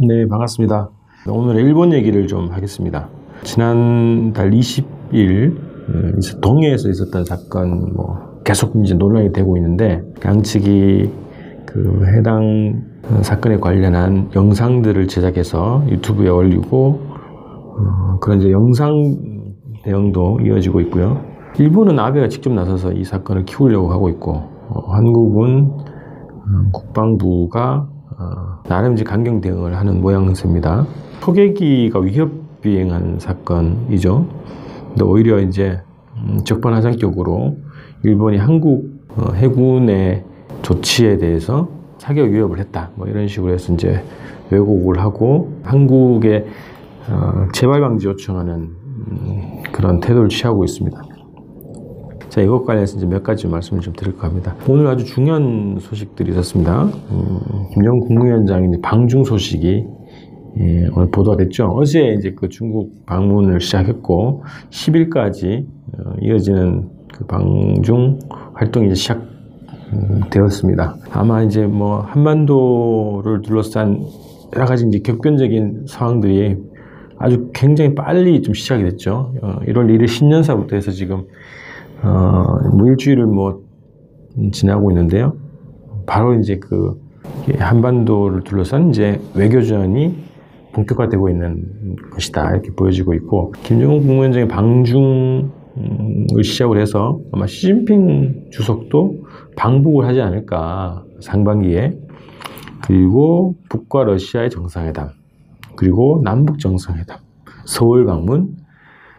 네, 반갑습니다. 오늘 일본 얘기를 좀 하겠습니다. 지난달 20일 어, 동해에서 있었던 사건 뭐 계속 이제 논란이 되고 있는데 양측이 그 해당 사건에 관련한 영상들을 제작해서 유튜브에 올리고 어, 그런 이제 영상 내용도 이어지고 있고요. 일본은 아베가 직접 나서서 이 사건을 키우려고 하고 있고 어, 한국은 어, 국방부가 어, 나름 이제 강경 대응을 하는 모양새입니다. 초계기가 위협 비행한 사건이죠. 근데 오히려 이제 음, 적반하장격으로 일본이 한국 어, 해군의 조치에 대해서 사격 위협을 했다. 뭐 이런 식으로 해서 이제 왜곡을 하고 한국의 어, 재발 방지 요청하는 음, 그런 태도를 취하고 있습니다. 자, 이것 관련해서 이제 몇 가지 말씀을 좀 드릴까 합니다. 오늘 아주 중요한 소식들이 있었습니다. 음, 김정은 국무위원장의 방중 소식이 예, 오늘 보도가 됐죠. 어제 이제 그 중국 방문을 시작했고 10일까지 어, 이어지는 그 방중 활동이 시작되었습니다. 아마 이제 뭐 한반도를 둘러싼 여러 가지 이제 격변적인 상황들이 아주 굉장히 빨리 좀 시작이 됐죠. 어, 1월 1일 신년사부터 해서 지금 어, 뭐 일주일을 뭐 지나고 있는데요. 바로 이제 그 한반도를 둘러싼 이제 외교전이 본격화되고 있는 것이다 이렇게 보여지고 있고 김정은 국무위원장의 방중을 시작을 해서 아마 시진핑 주석도 방북을 하지 않을까 상반기에 그리고 북과 러시아의 정상회담 그리고 남북 정상회담 서울 방문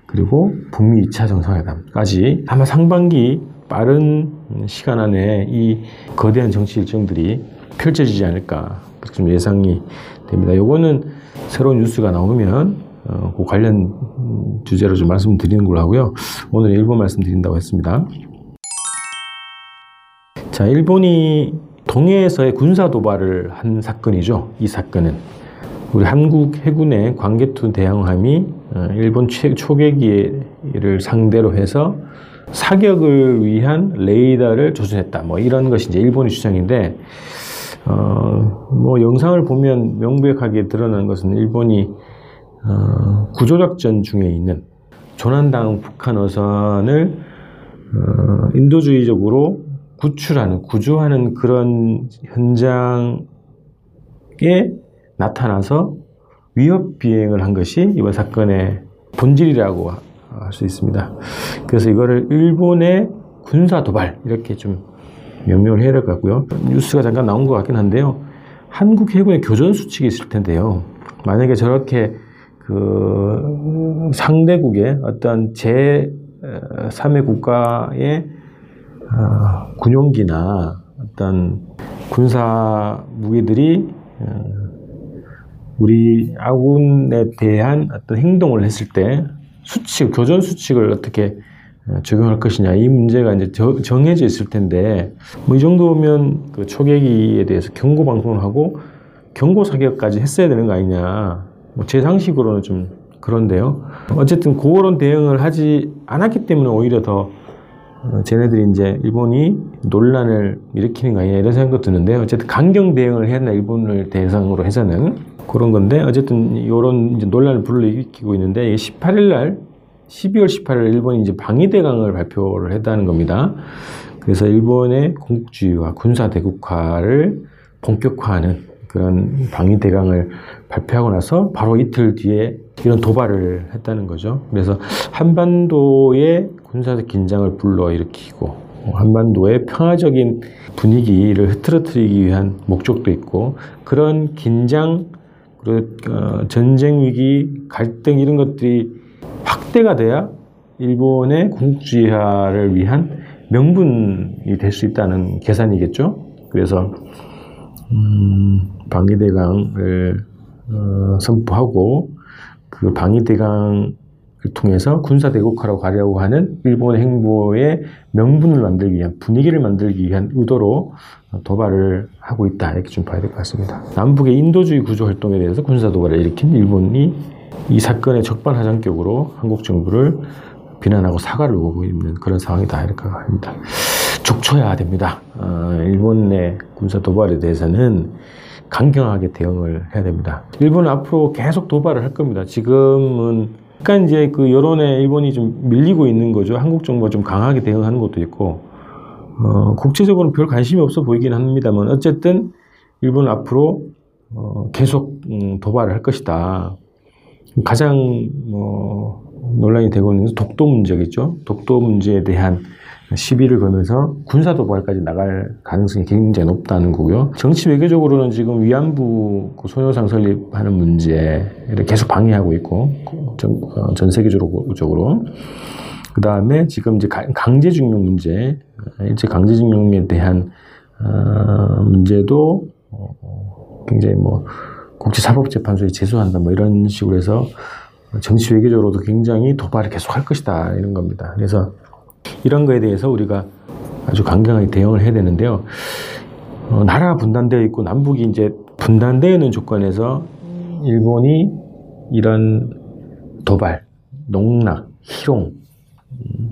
그리고 북미 2차 정상회담까지 아마 상반기 빠른 시간 안에 이 거대한 정치 일정들이 펼쳐지지 않을까 좀 예상이 됩니다. 요거는 새로운 뉴스가 나오면 어, 그 관련 주제로 좀 말씀드리는 걸로 하고요. 오늘 일본 말씀드린다고 했습니다. 자, 일본이 동해에서의 군사 도발을 한 사건이죠. 이 사건은 우리 한국 해군의 광개토 대항함이 어, 일본 초계기를 상대로 해서 사격을 위한 레이더를 조준했다. 뭐 이런 것이 이제 일본의 주장인데, 어, 뭐 영상을 보면 명백하게 드러나는 것은 일본이 어, 구조작전 중에 있는 조난당 북한 어선을 어, 인도주의적으로 구출하는, 구조하는 그런 현장에 나타나서 위협 비행을 한 것이 이번 사건의 본질이라고 할 수 있습니다. 그래서 이거를 일본의 군사 도발 이렇게 좀 명명을 해야 될 것 같고요. 뉴스가 잠깐 나온 것 같긴 한데요. 한국 해군의 교전 수칙이 있을 텐데요. 만약에 저렇게 그 상대국의 어떤 제 3의 국가의 어, 군용기나 어떤 군사 무기들이 어, 우리 아군에 대한 어떤 행동을 했을 때 수칙, 교전 수칙을 어떻게 어, 적용할 것이냐 이 문제가 이제 정해져 있을 텐데 뭐 이 정도면 그 초계기에 대해서 경고 방송을 하고 경고 사격까지 했어야 되는 거 아니냐 뭐 제 상식으로는 좀 그런데요. 어쨌든 그런 대응을 하지 않았기 때문에 오히려 더 어, 쟤네들이 이제 일본이 논란을 일으키는 거 아니냐 이런 생각도 드는데 어쨌든 강경 대응을 해야 된다 일본을 대상으로 해서는 그런 건데 어쨌든 이런 논란을 불러일으키고 있는데 18일 날 12월 18일 일본이 이제 방위대강을 발표를 했다는 겁니다. 그래서 일본의 공국주의와 군사 대국화를 본격화하는 그런 방위대강을 발표하고 나서 바로 이틀 뒤에 이런 도발을 했다는 거죠. 그래서 한반도의 군사적 긴장을 불러일으키고 한반도의 평화적인 분위기를 흐트러뜨리기 위한 목적도 있고 그런 긴장 그리고 어, 전쟁 위기 갈등 이런 것들이 확대가 돼야 일본의 군국주의화를 위한 명분이 될 수 있다는 계산이겠죠. 그래서 음, 방위대강을 어, 선포하고 그 방위대강을 통해서 군사 대국화로 가려고 하는 일본의 행보의 명분을 만들기 위한 분위기를 만들기 위한 의도로 도발을 하고 있다 이렇게 좀 봐야 될 것 같습니다. 남북의 인도주의 구조 활동에 대해서 군사 도발을 일으킨 일본이 이 사건의 적반하장격으로 한국 정부를 비난하고 사과를 요구하고 있는 그런 상황이다 이렇게 합니다. 족쳐야 됩니다. 어, 일본 의 군사 도발에 대해서는 강경하게 대응을 해야 됩니다. 일본은 앞으로 계속 도발을 할 겁니다. 지금은 약간 이제 그 여론에 일본이 좀 밀리고 있는 거죠. 한국 정부가 좀 강하게 대응하는 것도 있고, 어, 국제적으로는 별 관심이 없어 보이긴 합니다만, 어쨌든 일본은 앞으로 어, 계속 음, 도발을 할 것이다. 가장 뭐 논란이 되고 있는 독도 문제겠죠. 독도 문제에 대한 시비를 걸면서 군사 도발까지 나갈 가능성이 굉장히 높다는 거고요. 정치 외교적으로는 지금 위안부 그 소녀상 설립하는 문제를 계속 방해하고 있고 전, 어, 전 세계적으로 그 다음에 지금 이제 강제징용 문제, 일제 강제징용에 대한 어, 문제도 어, 굉장히 뭐 국제사법재판소에 제소한다 뭐 이런 식으로 해서 정치 외교적으로도 굉장히 도발을 계속 할 것이다 이런 겁니다. 그래서 이런 거에 대해서 우리가 아주 강경하게 대응을 해야 되는데요. 어, 나라가 분단되어 있고 남북이 이제 분단되어 있는 조건에서 일본이 이런 도발, 농락, 희롱, 음,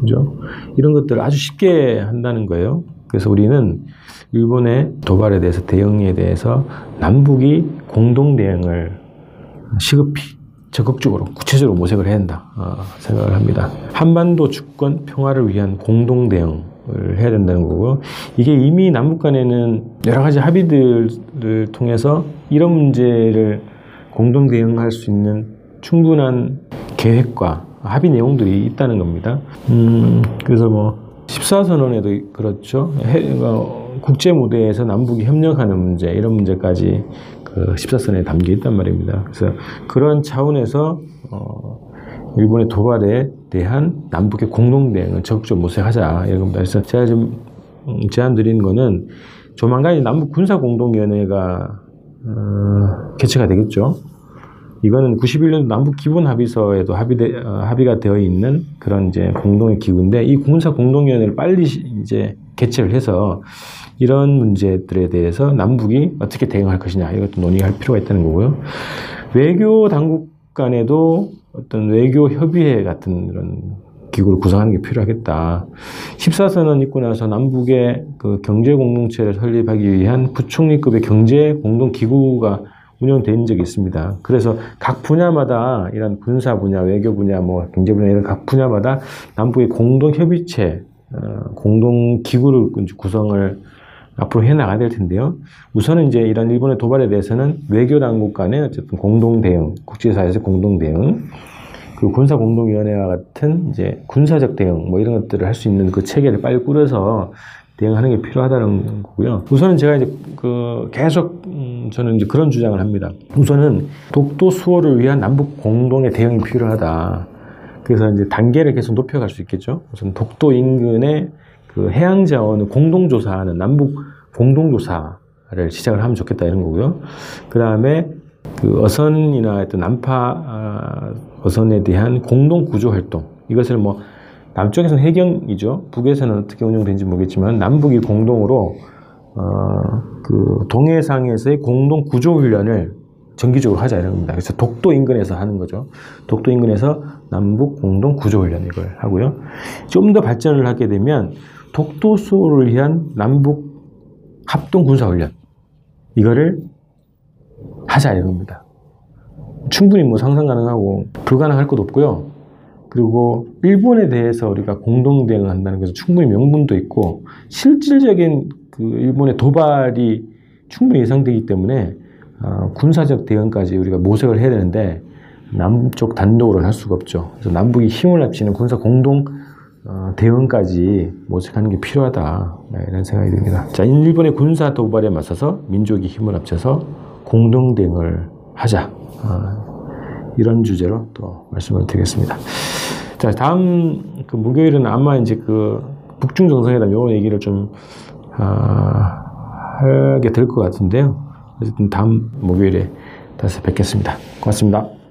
그죠? 이런 것들을 아주 쉽게 한다는 거예요. 그래서 우리는 일본의 도발에 대해서 대응에 대해서 남북이 공동 대응을 시급히 적극적으로 구체적으로 모색을 해야 한다 어, 생각을 합니다. 한반도 주권 평화를 위한 공동 대응을 해야 된다는 거고 이게 이미 남북 간에는 여러 가지 합의들을 통해서 이런 문제를 공동 대응할 수 있는 충분한 계획과 합의 내용들이 있다는 겁니다. 음, 그래서 뭐 14선언에도 그렇죠. 어, 국제 무대에서 남북이 협력하는 문제 이런 문제까지 그 14선에 담겨 있단 말입니다. 그래서 그런 차원에서 어, 일본의 도발에 대한 남북의 공동 대응을 적극적으로 모색하자 이런 겁니다. 그래서 제가 지금 음, 제안 드리는 거는 조만간 남북 군사 공동위원회가 어, 개최가 되겠죠. 이거는 91년 남북 기본 합의서에도 어, 합의가 되어 있는 그런 이제 공동의 기구인데 이 군사 공동위원회를 빨리 이제 개최를 해서 이런 문제들에 대해서 남북이 어떻게 대응할 것이냐 이것도 논의할 필요가 있다는 거고요. 외교 당국 간에도 어떤 외교 협의회 같은 이런 기구를 구성하는 게 필요하겠다. 14선언 있고 나서 남북의 그 경제 공동체를 설립하기 위한 부총리급의 경제 공동 기구가 운영된 적이 있습니다. 그래서 각 분야마다 이런 군사 분야, 외교 분야, 뭐 경제 분야 이런 각 분야마다 남북의 공동 협의체, 어, 공동 기구를 구성을 앞으로 해 나가야 될 텐데요. 우선은 이제 이런 일본의 도발에 대해서는 외교 당국 간의 어쨌든 공동 대응, 국제사회에서 공동 대응, 그 군사 공동 위원회와 같은 이제 군사적 대응 뭐 이런 것들을 할 수 있는 그 체계를 빨리 꾸려서 대응하는 게 필요하다는 거고요. 우선은 제가 이제 그 계속 음 저는 이제 그런 주장을 합니다. 우선은 독도 수호를 위한 남북 공동의 대응이 필요하다. 그래서 이제 단계를 계속 높여갈 수 있겠죠. 우선 독도 인근의 그 해양 자원을 공동 조사하는 남북 공동 조사를 시작을 하면 좋겠다 이런 거고요. 그 다음에 그 어선이나 어떤 난파 아, 어선에 대한 공동 구조 활동 이것을 뭐 남쪽에서는 해경이죠. 북에서는 어떻게 운영되는지 모르겠지만 남북이 공동으로 어, 그 동해상에서의 공동 구조 훈련을 정기적으로 하자 이런 겁니다. 그래서 독도 인근에서 하는 거죠. 독도 인근에서 남북 공동 구조 훈련 이걸 하고요. 좀 더 발전을 하게 되면 독도 수호를 위한 남북 합동 군사 훈련 이거를 하자 이런 겁니다. 충분히 뭐 상상 가능하고 불가능할 것도 없고요. 그리고 일본에 대해서 우리가 공동 대응한다는 것은 충분히 명분도 있고 실질적인 그 일본의 도발이 충분히 예상되기 때문에 어, 군사적 대응까지 우리가 모색을 해야 되는데 남쪽 단독으로 할 수가 없죠. 그래서 남북이 힘을 합치는 군사 공동 어, 대응까지 모색하는 게 필요하다 네, 이런 생각이 듭니다. 자, 일본의 군사 도발에 맞서서 민족이 힘을 합쳐서 공동 대응을 하자. 어, 이런 주제로 또 말씀을 드리겠습니다. 자, 다음 그 목요일은 아마 이제 그 북중 정상회담 요 얘기를 좀 아, 하게 될 것 같은데요. 어쨌든 다음 목요일에 다시 뵙겠습니다. 고맙습니다.